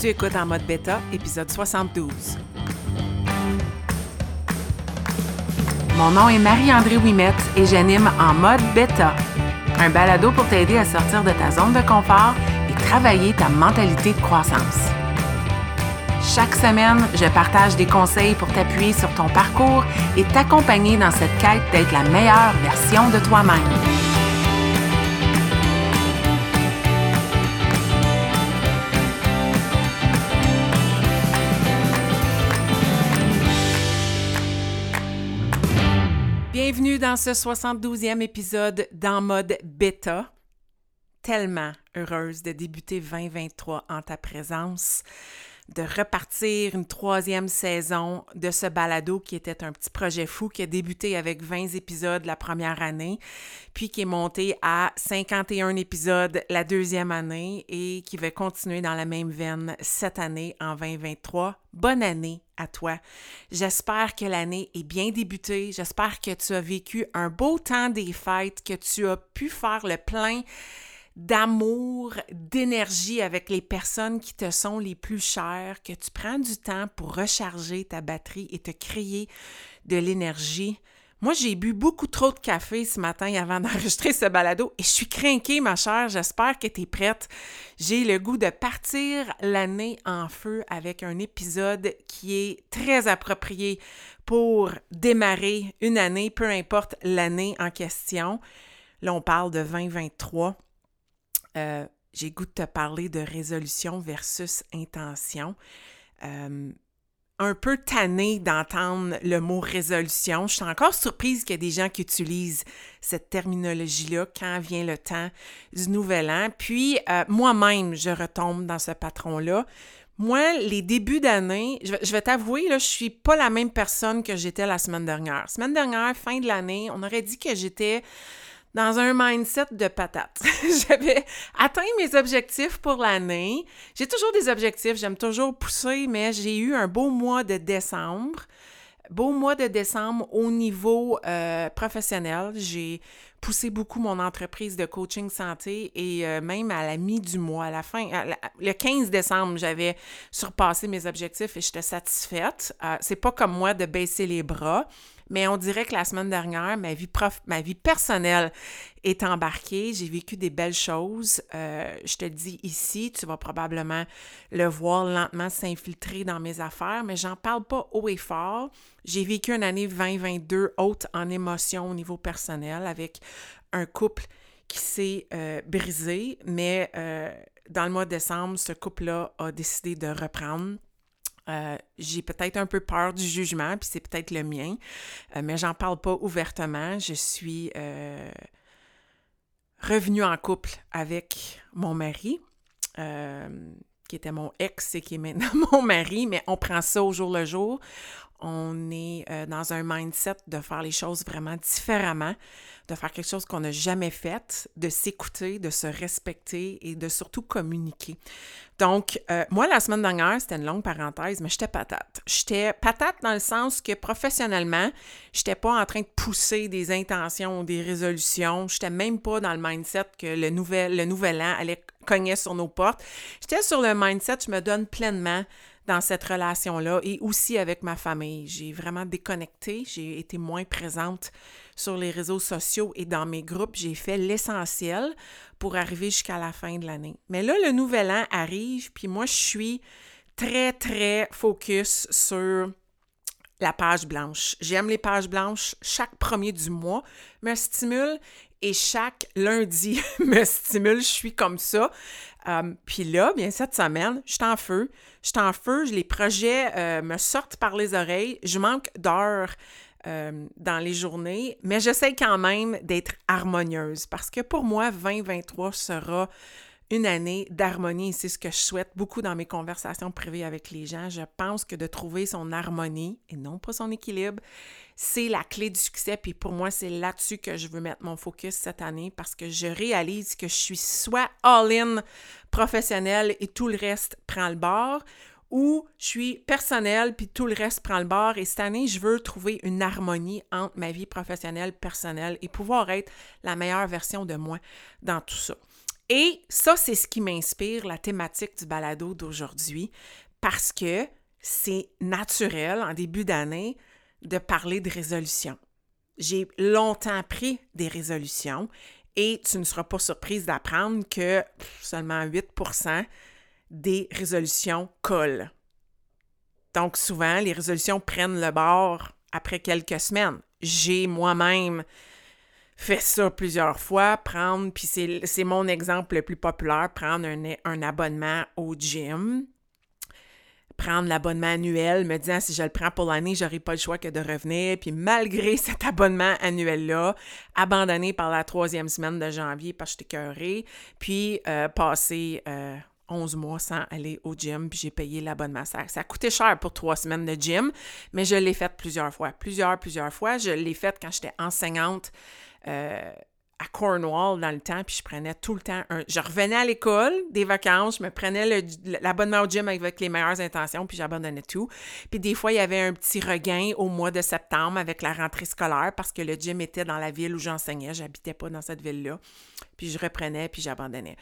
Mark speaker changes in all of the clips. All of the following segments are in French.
Speaker 1: Tu écoutes en mode bêta, épisode 72. Mon nom est Marie-André Wimette et j'anime en mode bêta, un balado pour t'aider à sortir de ta zone de confort et travailler ta mentalité de croissance. Chaque semaine, je partage des conseils pour t'appuyer sur ton parcours et t'accompagner dans cette quête d'être la meilleure version de toi-même. Bienvenue dans ce 72e épisode d'En mode bêta. Tellement heureuse de débuter 2023 en ta présence de repartir une troisième saison de ce balado qui était un petit projet fou qui a débuté avec 20 épisodes la première année, puis qui est monté à 51 épisodes la deuxième année et qui va continuer dans la même veine cette année en 2023. Bonne année à toi. J'espère que l'année est bien débutée. J'espère que tu as vécu un beau temps des fêtes, que tu as pu faire le plein d'amour, d'énergie avec les personnes qui te sont les plus chères, que tu prends du temps pour recharger ta batterie et te créer de l'énergie. Moi, j'ai bu beaucoup trop de café ce matin avant d'enregistrer ce balado et je suis craquée, ma chère. J'espère que tu es prête. J'ai le goût de partir l'année en feu avec un épisode qui est très approprié pour démarrer une année, peu importe l'année en question. Là, on parle de 2023. Euh, j'ai goût de te parler de résolution versus intention. Euh, un peu tanné d'entendre le mot résolution. Je suis encore surprise qu'il y ait des gens qui utilisent cette terminologie-là quand vient le temps du nouvel an. Puis, euh, moi-même, je retombe dans ce patron-là. Moi, les débuts d'année, je, je vais t'avouer, là, je suis pas la même personne que j'étais la semaine dernière. Semaine dernière, fin de l'année, on aurait dit que j'étais dans un mindset de patate. J'avais atteint mes objectifs pour l'année. J'ai toujours des objectifs, j'aime toujours pousser, mais j'ai eu un beau mois de décembre. Beau mois de décembre au niveau euh, professionnel. J'ai poussé beaucoup mon entreprise de coaching santé et euh, même à la mi du mois, à la fin, le 15 décembre, j'avais surpassé mes objectifs et j'étais satisfaite. Euh, c'est pas comme moi de baisser les bras. Mais on dirait que la semaine dernière, ma vie, prof, ma vie personnelle est embarquée. J'ai vécu des belles choses. Euh, je te dis ici, tu vas probablement le voir lentement s'infiltrer dans mes affaires, mais j'en parle pas haut et fort. J'ai vécu une année 2022 haute en émotion au niveau personnel avec un couple qui s'est euh, brisé, mais euh, dans le mois de décembre, ce couple-là a décidé de reprendre. Euh, j'ai peut-être un peu peur du jugement, puis c'est peut-être le mien, euh, mais j'en parle pas ouvertement. Je suis euh, revenue en couple avec mon mari, qui était mon ex et qui est maintenant mon mari, mais on prend ça au jour le jour. On est dans un mindset de faire les choses vraiment différemment de faire quelque chose qu'on n'a jamais fait, de s'écouter, de se respecter et de surtout communiquer. Donc, euh, moi, la semaine dernière, c'était une longue parenthèse, mais j'étais patate. J'étais patate dans le sens que professionnellement, j'étais pas en train de pousser des intentions ou des résolutions. J'étais même pas dans le mindset que le nouvel, le nouvel an allait cogner sur nos portes. J'étais sur le mindset, je me donne pleinement dans cette relation-là et aussi avec ma famille. J'ai vraiment déconnecté, j'ai été moins présente sur les réseaux sociaux et dans mes groupes. J'ai fait l'essentiel pour arriver jusqu'à la fin de l'année. Mais là, le nouvel an arrive, puis moi, je suis très, très focus sur la page blanche. J'aime les pages blanches. Chaque premier du mois me stimule et chaque lundi me stimule. Je suis comme ça. Euh, puis là, bien, cette semaine, je suis en feu. Je suis en feu. Les projets euh, me sortent par les oreilles. Je manque d'heures euh, dans les journées, mais j'essaie quand même d'être harmonieuse parce que pour moi, 2023 sera une année d'harmonie c'est ce que je souhaite beaucoup dans mes conversations privées avec les gens. Je pense que de trouver son harmonie et non pas son équilibre, c'est la clé du succès. Puis pour moi, c'est là-dessus que je veux mettre mon focus cette année parce que je réalise que je suis soit all-in professionnel et tout le reste prend le bord où je suis personnelle puis tout le reste prend le bord. Et cette année, je veux trouver une harmonie entre ma vie professionnelle, personnelle et pouvoir être la meilleure version de moi dans tout ça. Et ça, c'est ce qui m'inspire la thématique du balado d'aujourd'hui, parce que c'est naturel en début d'année de parler de résolution. J'ai longtemps pris des résolutions et tu ne seras pas surprise d'apprendre que seulement 8% des résolutions collent. Donc souvent, les résolutions prennent le bord après quelques semaines. J'ai moi-même fait ça plusieurs fois, prendre, puis c'est mon exemple le plus populaire, prendre un, abonnement au gym prendre l'abonnement annuel, me disant si je le prends pour l'année, j'aurai pas le choix que de revenir. Puis malgré cet abonnement annuel-là, abandonné par la troisième semaine de janvier parce que j'étais puis euh, passé 11 euh, mois sans aller au gym, puis j'ai payé l'abonnement. Ça, ça a coûté cher pour trois semaines de gym, mais je l'ai fait plusieurs fois, plusieurs, plusieurs fois. Je l'ai fait quand j'étais enseignante. Euh, à Cornwall dans le temps, puis je prenais tout le temps un... Je revenais à l'école des vacances, je me prenais l'abonnement au gym avec les meilleures intentions, puis j'abandonnais tout. Puis des fois, il y avait un petit regain au mois de septembre avec la rentrée scolaire parce que le gym était dans la ville où j'enseignais, j'habitais pas dans cette ville-là. Puis je reprenais, puis j'abandonnais.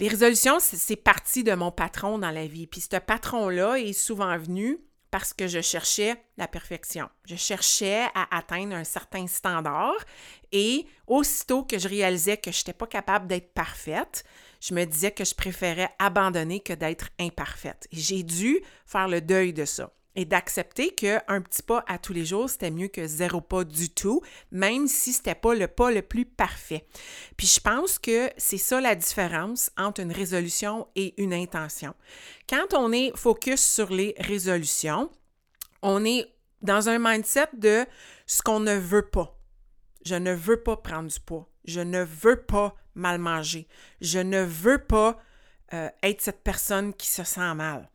Speaker 1: Les résolutions, c'est parti de mon patron dans la vie. Puis ce patron-là est souvent venu parce que je cherchais la perfection. Je cherchais à atteindre un certain standard et aussitôt que je réalisais que je n'étais pas capable d'être parfaite, je me disais que je préférais abandonner que d'être imparfaite. j'ai dû faire le deuil de ça et d'accepter qu'un petit pas à tous les jours, c'était mieux que zéro pas du tout, même si ce n'était pas le pas le plus parfait. Puis je pense que c'est ça la différence entre une résolution et une intention. Quand on est focus sur les résolutions, on est dans un mindset de ce qu'on ne veut pas. Je ne veux pas prendre du poids. Je ne veux pas mal manger. Je ne veux pas euh, être cette personne qui se sent mal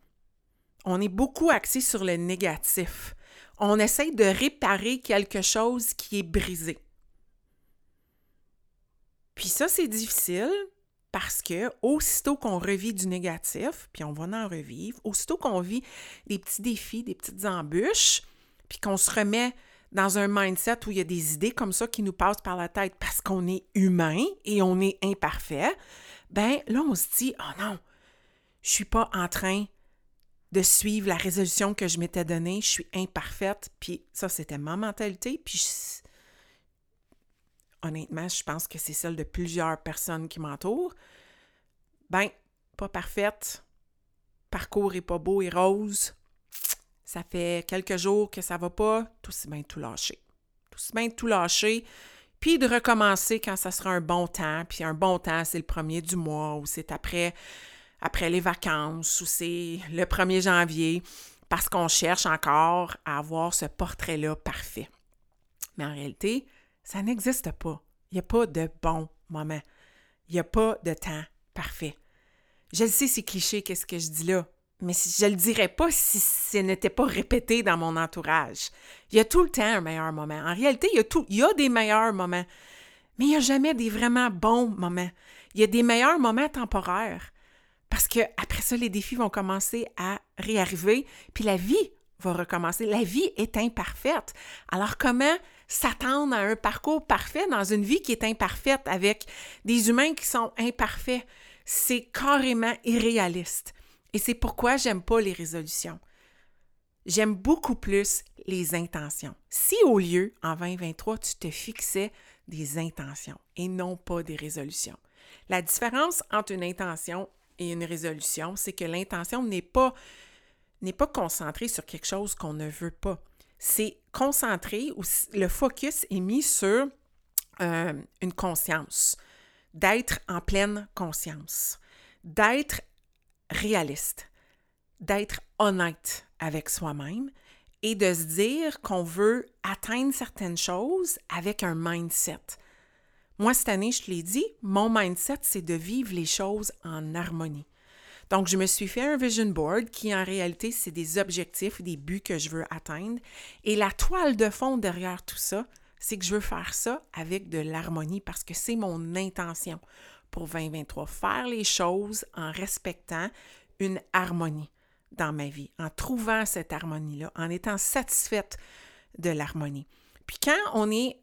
Speaker 1: on est beaucoup axé sur le négatif. On essaye de réparer quelque chose qui est brisé. Puis ça, c'est difficile parce que aussitôt qu'on revit du négatif, puis on va en revivre, aussitôt qu'on vit des petits défis, des petites embûches, puis qu'on se remet dans un mindset où il y a des idées comme ça qui nous passent par la tête parce qu'on est humain et on est imparfait, ben là, on se dit, oh non, je suis pas en train de suivre la résolution que je m'étais donnée. Je suis imparfaite. Puis ça, c'était ma mentalité. Puis honnêtement, je pense que c'est celle de plusieurs personnes qui m'entourent. Ben, pas parfaite. Parcours est pas beau et rose. Ça fait quelques jours que ça va pas. Tout c'est bien tout lâcher. Tout c'est bien tout lâcher. Puis de recommencer quand ça sera un bon temps. Puis un bon temps, c'est le premier du mois ou c'est après après les vacances ou c'est le 1er janvier parce qu'on cherche encore à avoir ce portrait-là parfait. Mais en réalité, ça n'existe pas. Il n'y a pas de bon moment. Il n'y a pas de temps parfait. Je le sais, c'est cliché, qu'est-ce que je dis là, mais je ne le dirais pas si ce n'était pas répété dans mon entourage. Il y a tout le temps un meilleur moment. En réalité, il y a, tout, il y a des meilleurs moments, mais il n'y a jamais des vraiment bons moments. Il y a des meilleurs moments temporaires. Parce que après ça, les défis vont commencer à réarriver, puis la vie va recommencer. La vie est imparfaite. Alors comment s'attendre à un parcours parfait dans une vie qui est imparfaite avec des humains qui sont imparfaits? C'est carrément irréaliste. Et c'est pourquoi j'aime pas les résolutions. J'aime beaucoup plus les intentions. Si au lieu, en 2023, tu te fixais des intentions et non pas des résolutions. La différence entre une intention et une résolution, c'est que l'intention n'est pas, n'est pas concentrée sur quelque chose qu'on ne veut pas. C'est concentré ou le focus est mis sur euh, une conscience, d'être en pleine conscience, d'être réaliste, d'être honnête avec soi-même et de se dire qu'on veut atteindre certaines choses avec un mindset. Moi, cette année, je te l'ai dit, mon mindset, c'est de vivre les choses en harmonie. Donc, je me suis fait un vision board qui, en réalité, c'est des objectifs, des buts que je veux atteindre. Et la toile de fond derrière tout ça, c'est que je veux faire ça avec de l'harmonie parce que c'est mon intention pour 2023. Faire les choses en respectant une harmonie dans ma vie, en trouvant cette harmonie-là, en étant satisfaite de l'harmonie. Puis quand on est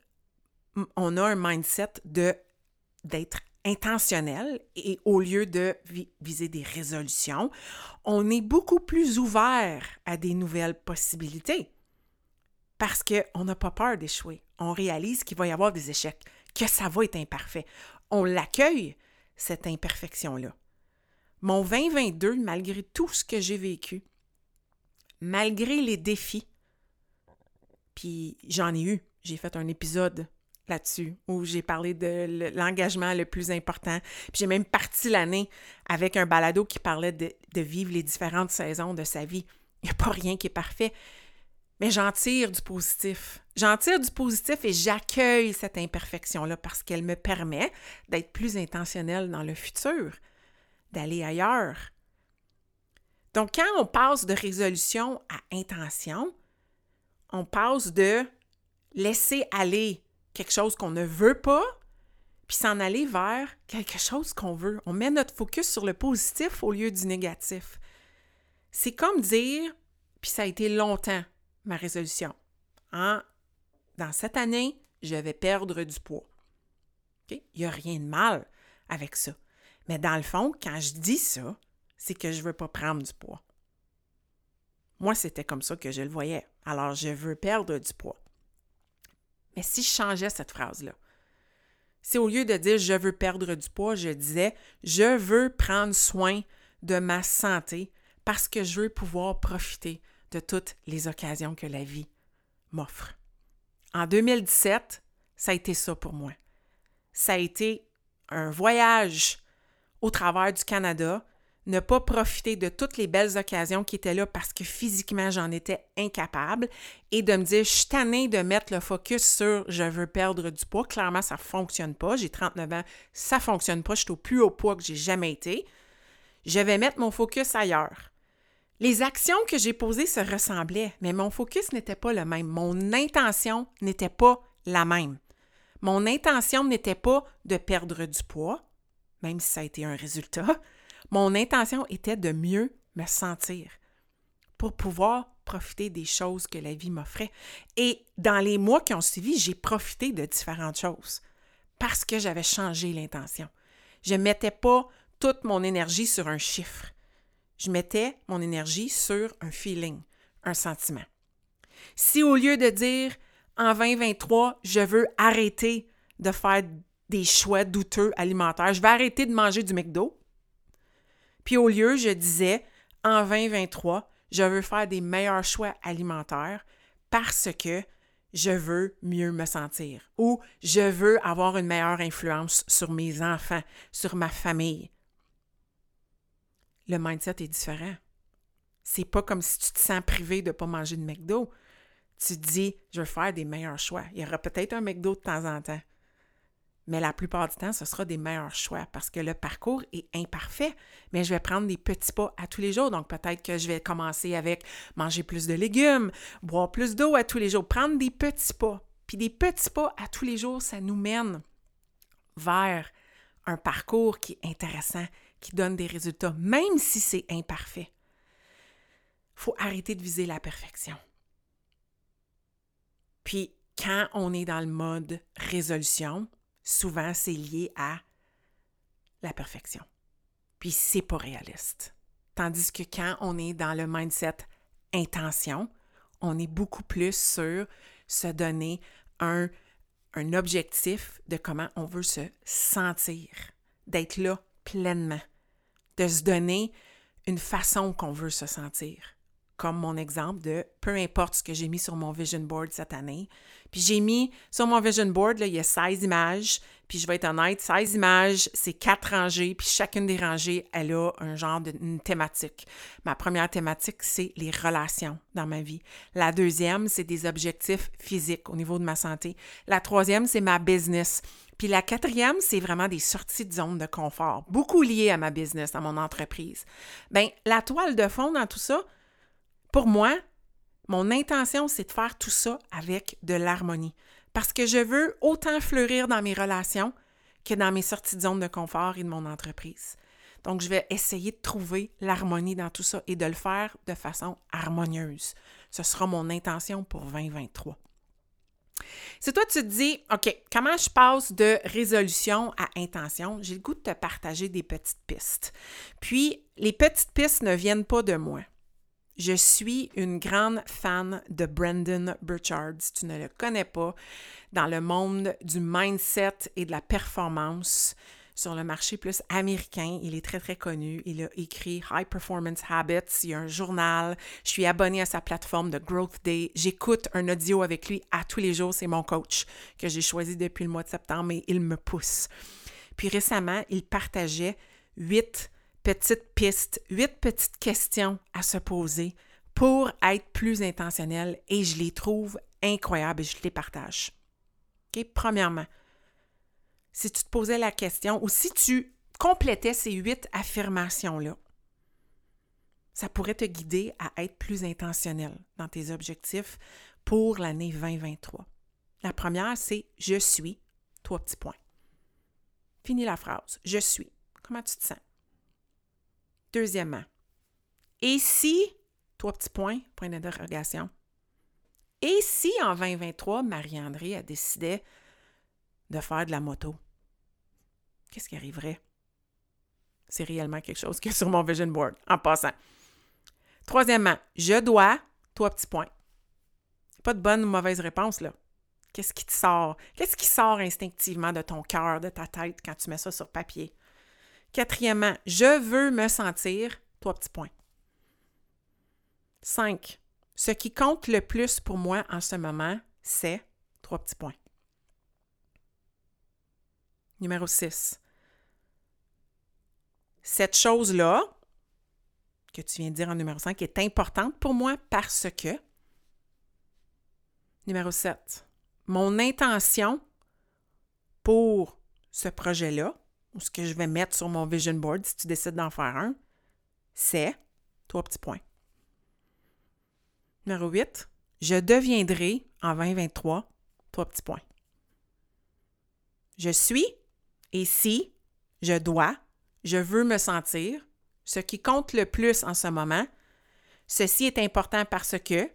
Speaker 1: on a un mindset de d'être intentionnel et au lieu de viser des résolutions, on est beaucoup plus ouvert à des nouvelles possibilités parce qu'on n'a pas peur d'échouer. On réalise qu'il va y avoir des échecs, que ça va être imparfait. On l'accueille, cette imperfection-là. Mon 2022, malgré tout ce que j'ai vécu, malgré les défis, puis j'en ai eu, j'ai fait un épisode là-dessus où j'ai parlé de l'engagement le plus important. Puis j'ai même parti l'année avec un balado qui parlait de, vivre les différentes saisons de sa vie. Il n'y a pas rien qui est parfait. Mais j'en tire du positif. J'en tire du positif et j'accueille cette imperfection-là parce qu'elle me permet d'être plus intentionnelle dans le futur, d'aller ailleurs. Donc, quand on passe de résolution à intention, on passe de laisser aller quelque chose qu'on ne veut pas, puis s'en aller vers quelque chose qu'on veut. On met notre focus sur le positif au lieu du négatif. C'est comme dire, puis ça a été longtemps, ma résolution. Hein? Dans cette année, je vais perdre du poids. Il n'y a rien de mal avec ça. Mais dans le fond, quand je dis ça, c'est que je ne veux pas prendre du poids. Moi, c'était comme ça que je le voyais. Alors, je veux perdre du poids. Mais si je changeais cette phrase-là, si au lieu de dire je veux perdre du poids, je disais je veux prendre soin de ma santé parce que je veux pouvoir profiter de toutes les occasions que la vie m'offre. En 2017, ça a été ça pour moi. Ça a été un voyage au travers du Canada, ne pas profiter de toutes les belles occasions qui étaient là parce que physiquement j'en étais incapable et de me dire je suis tannée de mettre le focus sur je veux perdre du poids. Clairement, ça ne fonctionne pas. J'ai 39 ans, ça ne fonctionne pas. Je suis au plus haut poids que j'ai jamais été. Je vais mettre mon focus ailleurs. Les actions que j'ai posées se ressemblaient, mais mon focus n'était pas le même. Mon intention n'était pas la même. Mon intention n'était pas de perdre du poids, même si ça a été un résultat. Mon intention était de mieux me sentir pour pouvoir profiter des choses que la vie m'offrait. Et dans les mois qui ont suivi, j'ai profité de différentes choses parce que j'avais changé l'intention. Je ne mettais pas toute mon énergie sur un chiffre je mettais mon énergie sur un feeling, un sentiment. Si au lieu de dire en 2023, je veux arrêter de faire des choix douteux alimentaires, je vais arrêter de manger du McDo, puis au lieu, je disais en 2023, je veux faire des meilleurs choix alimentaires parce que je veux mieux me sentir ou je veux avoir une meilleure influence sur mes enfants, sur ma famille, le mindset est différent. C'est pas comme si tu te sens privé de ne pas manger de McDo. Tu te dis, je veux faire des meilleurs choix. Il y aura peut-être un McDo de temps en temps. Mais la plupart du temps, ce sera des meilleurs choix parce que le parcours est imparfait. Mais je vais prendre des petits pas à tous les jours. Donc peut-être que je vais commencer avec manger plus de légumes, boire plus d'eau à tous les jours, prendre des petits pas. Puis des petits pas à tous les jours, ça nous mène vers un parcours qui est intéressant, qui donne des résultats, même si c'est imparfait. Il faut arrêter de viser la perfection. Puis, quand on est dans le mode résolution, souvent c'est lié à la perfection. Puis, c'est pas réaliste. Tandis que quand on est dans le mindset intention, on est beaucoup plus sur se donner un, un objectif de comment on veut se sentir, d'être là pleinement de se donner une façon qu'on veut se sentir. Comme mon exemple de peu importe ce que j'ai mis sur mon vision board cette année. Puis j'ai mis sur mon vision board, là, il y a 16 images. Puis je vais être honnête, 16 images, c'est quatre rangées. Puis chacune des rangées, elle a un genre de thématique. Ma première thématique, c'est les relations dans ma vie. La deuxième, c'est des objectifs physiques au niveau de ma santé. La troisième, c'est ma business. Puis la quatrième, c'est vraiment des sorties de zone de confort, beaucoup liées à ma business, à mon entreprise. Bien, la toile de fond dans tout ça, pour moi, mon intention, c'est de faire tout ça avec de l'harmonie. Parce que je veux autant fleurir dans mes relations que dans mes sorties de zone de confort et de mon entreprise. Donc, je vais essayer de trouver l'harmonie dans tout ça et de le faire de façon harmonieuse. Ce sera mon intention pour 2023. Si toi, tu te dis, OK, comment je passe de résolution à intention, j'ai le goût de te partager des petites pistes. Puis, les petites pistes ne viennent pas de moi. Je suis une grande fan de Brandon Burchard. Si tu ne le connais pas, dans le monde du mindset et de la performance, sur le marché plus américain. Il est très, très connu. Il a écrit High Performance Habits. Il y a un journal. Je suis abonnée à sa plateforme de Growth Day. J'écoute un audio avec lui à tous les jours. C'est mon coach que j'ai choisi depuis le mois de septembre et il me pousse. Puis récemment, il partageait huit petites pistes, huit petites questions à se poser pour être plus intentionnel et je les trouve incroyables et je les partage. Premièrement, si tu te posais la question ou si tu complétais ces huit affirmations-là, ça pourrait te guider à être plus intentionnel dans tes objectifs pour l'année 2023. La première, c'est je suis, trois petits points. Finis la phrase. Je suis. Comment tu te sens? Deuxièmement, et si, trois petits points, point d'interrogation. Et si en 2023, Marie-André a décidé de faire de la moto? Qu'est-ce qui arriverait? C'est réellement quelque chose qui est sur mon vision board, en passant. Troisièmement, je dois, trois petits points. Pas de bonne ou mauvaise réponse, là. Qu'est-ce qui te sort? Qu'est-ce qui sort instinctivement de ton cœur, de ta tête quand tu mets ça sur papier? Quatrièmement, je veux me sentir, trois petits points. Cinq, ce qui compte le plus pour moi en ce moment, c'est, trois petits points. Numéro 6. Cette chose-là, que tu viens de dire en numéro 5, est importante pour moi parce que. Numéro 7. Mon intention pour ce projet-là, ou ce que je vais mettre sur mon vision board si tu décides d'en faire un, c'est trois petits points. Numéro 8, je deviendrai en 2023 trois petits points. Je suis et si je dois, je veux me sentir, ce qui compte le plus en ce moment, ceci est important parce que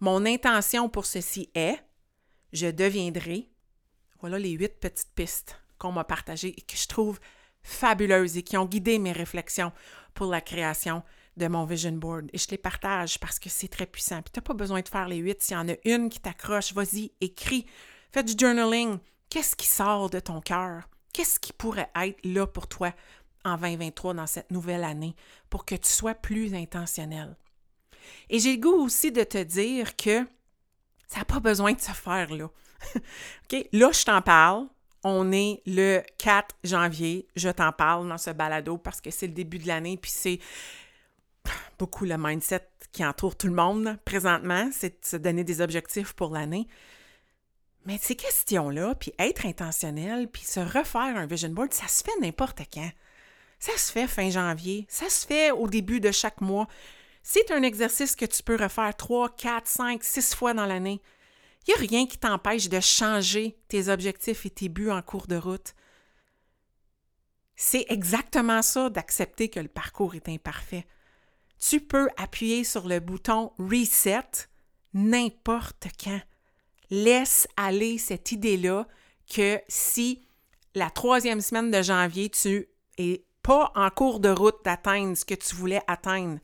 Speaker 1: mon intention pour ceci est, je deviendrai, voilà les huit petites pistes qu'on m'a partagées et que je trouve fabuleuses et qui ont guidé mes réflexions pour la création de mon vision board. Et je les partage parce que c'est très puissant. Puis tu n'as pas besoin de faire les huit. S'il y en a une qui t'accroche, vas-y, écris. Fais du journaling. Qu'est-ce qui sort de ton cœur? Qu'est-ce qui pourrait être là pour toi en 2023 dans cette nouvelle année pour que tu sois plus intentionnel? Et j'ai le goût aussi de te dire que ça n'a pas besoin de se faire là. OK? Là, je t'en parle. On est le 4 janvier. Je t'en parle dans ce balado parce que c'est le début de l'année, puis c'est beaucoup le mindset qui entoure tout le monde présentement, c'est de se donner des objectifs pour l'année. Mais ces questions-là, puis être intentionnel, puis se refaire un vision board, ça se fait n'importe quand. Ça se fait fin janvier, ça se fait au début de chaque mois. C'est un exercice que tu peux refaire 3, 4, 5, 6 fois dans l'année. Il n'y a rien qui t'empêche de changer tes objectifs et tes buts en cours de route. C'est exactement ça d'accepter que le parcours est imparfait. Tu peux appuyer sur le bouton Reset n'importe quand. Laisse aller cette idée-là que si la troisième semaine de janvier, tu es pas en cours de route d'atteindre ce que tu voulais atteindre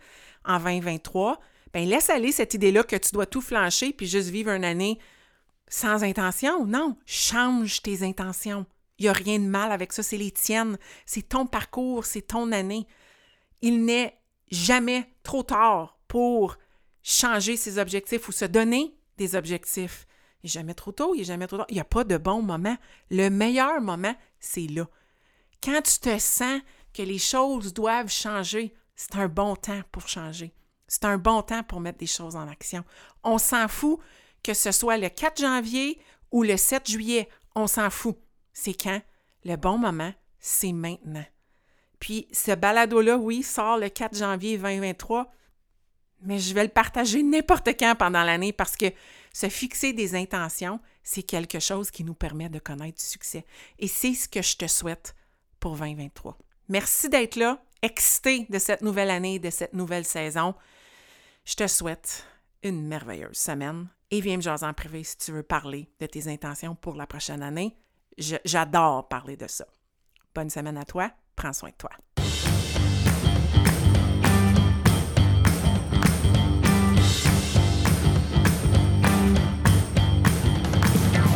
Speaker 1: en 2023, ben laisse aller cette idée-là que tu dois tout flancher puis juste vivre une année sans intention. Non, change tes intentions. Il n'y a rien de mal avec ça, c'est les tiennes, c'est ton parcours, c'est ton année. Il n'est jamais trop tard pour changer ses objectifs ou se donner des objectifs. Il n'est jamais trop tôt, il n'est jamais trop tard. Il n'y a pas de bon moment. Le meilleur moment, c'est là. Quand tu te sens que les choses doivent changer, c'est un bon temps pour changer. C'est un bon temps pour mettre des choses en action. On s'en fout que ce soit le 4 janvier ou le 7 juillet. On s'en fout. C'est quand? Le bon moment, c'est maintenant. Puis ce balado-là, oui, sort le 4 janvier 2023, mais je vais le partager n'importe quand pendant l'année parce que se fixer des intentions, c'est quelque chose qui nous permet de connaître du succès. Et c'est ce que je te souhaite pour 2023. Merci d'être là, excité de cette nouvelle année, de cette nouvelle saison. Je te souhaite une merveilleuse semaine et viens me jaser en privé si tu veux parler de tes intentions pour la prochaine année. J'adore parler de ça. Bonne semaine à toi. Prends soin de toi.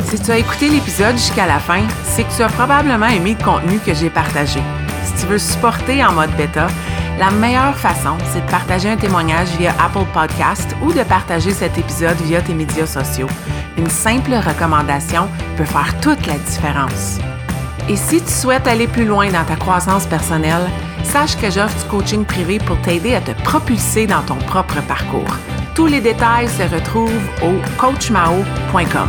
Speaker 1: Si tu as écouté l'épisode jusqu'à la fin, c'est que tu as probablement aimé le contenu que j'ai partagé. Si tu veux supporter en mode bêta, la meilleure façon, c'est de partager un témoignage via Apple Podcast ou de partager cet épisode via tes médias sociaux. Une simple recommandation peut faire toute la différence. Et si tu souhaites aller plus loin dans ta croissance personnelle, sache que j'offre du coaching privé pour t'aider à te propulser dans ton propre parcours. Tous les détails se retrouvent au coachmao.com.